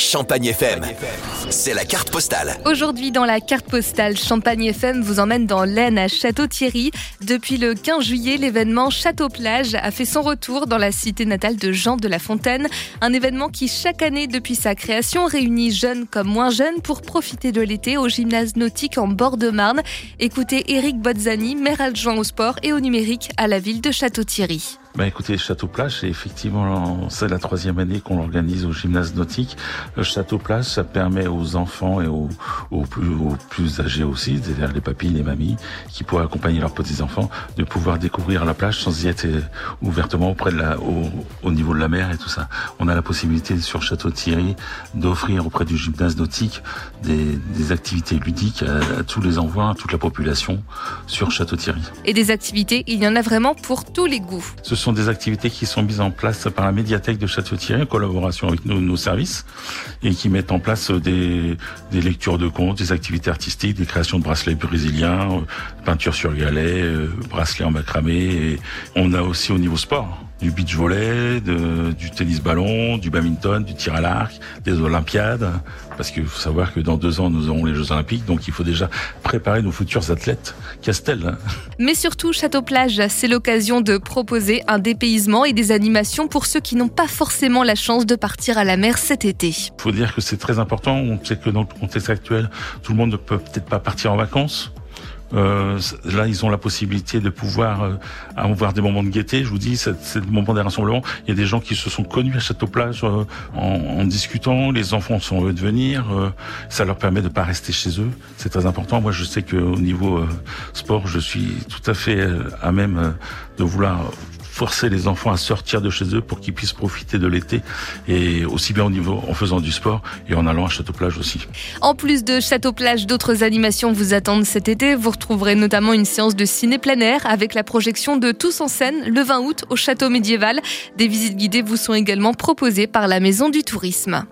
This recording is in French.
Champagne FM. C'est la carte postale. Aujourd'hui, dans la carte postale, Champagne FM vous emmène dans l'Aisne à Château-Thierry. Depuis le 15 juillet, l'événement Château-Plage a fait son retour dans la cité natale de Jean de La Fontaine. Un événement qui, chaque année depuis sa création, réunit jeunes comme moins jeunes pour profiter de l'été au gymnase nautique en bord de Marne. Écoutez Eric Bozzani, maire adjoint au sport et au numérique à la ville de Château-Thierry. Bah écoutez, Château Plage, c'est effectivement c'est la troisième année qu'on l'organise au gymnase nautique. Le Château Plage, ça permet aux enfants et aux, aux, plus, aux plus âgés aussi, c'est-à-dire les papilles, les mamies, qui pourraient accompagner leurs petits enfants, de pouvoir découvrir la plage sans y être euh, ouvertement auprès de la, au, au niveau de la mer et tout ça. On a la possibilité sur Château Thierry d'offrir auprès du gymnase nautique des, des activités ludiques à, à, tous les envois, à toute la population sur Château Thierry. Et des activités, il y en a vraiment pour tous les goûts. Ce sont des activités qui sont mises en place par la médiathèque de Château-Thierry en collaboration avec nos, services et qui mettent en place des, lectures de contes, des activités artistiques, des créations de bracelets brésiliens, euh, peinture sur galet, euh, bracelets en macramé. Et on a aussi au niveau sport du beach volley, de, du tennis ballon, du badminton, du tir à l'arc, des Olympiades. Parce qu'il faut savoir que dans deux ans, nous aurons les Jeux Olympiques, donc il faut déjà préparer nos futurs athlètes. Castel. Mais surtout, Château Plage, c'est l'occasion de proposer un dépaysement et des animations pour ceux qui n'ont pas forcément la chance de partir à la mer cet été. Il faut dire que c'est très important. On sait que dans le contexte actuel, tout le monde ne peut peut-être pas partir en vacances. Euh, là, ils ont la possibilité de pouvoir euh, avoir des moments de gaieté. Je vous dis, c'est le moment des rassemblements. Il y a des gens qui se sont connus à Château-Plage euh, en, en, discutant. Les enfants sont heureux de venir. Euh, ça leur permet de pas rester chez eux. C'est très important. Moi, je sais qu'au niveau euh, sport, je suis tout à fait à même de vouloir forcer les enfants à sortir de chez eux pour qu'ils puissent profiter de l'été et aussi bien au niveau en faisant du sport et en allant à Château Plage aussi. En plus de Château Plage, d'autres animations vous attendent cet été. Vous retrouverez notamment une séance de ciné plein air avec la projection de Tous en scène le 20 août au Château médiéval. Des visites guidées vous sont également proposées par la Maison du Tourisme.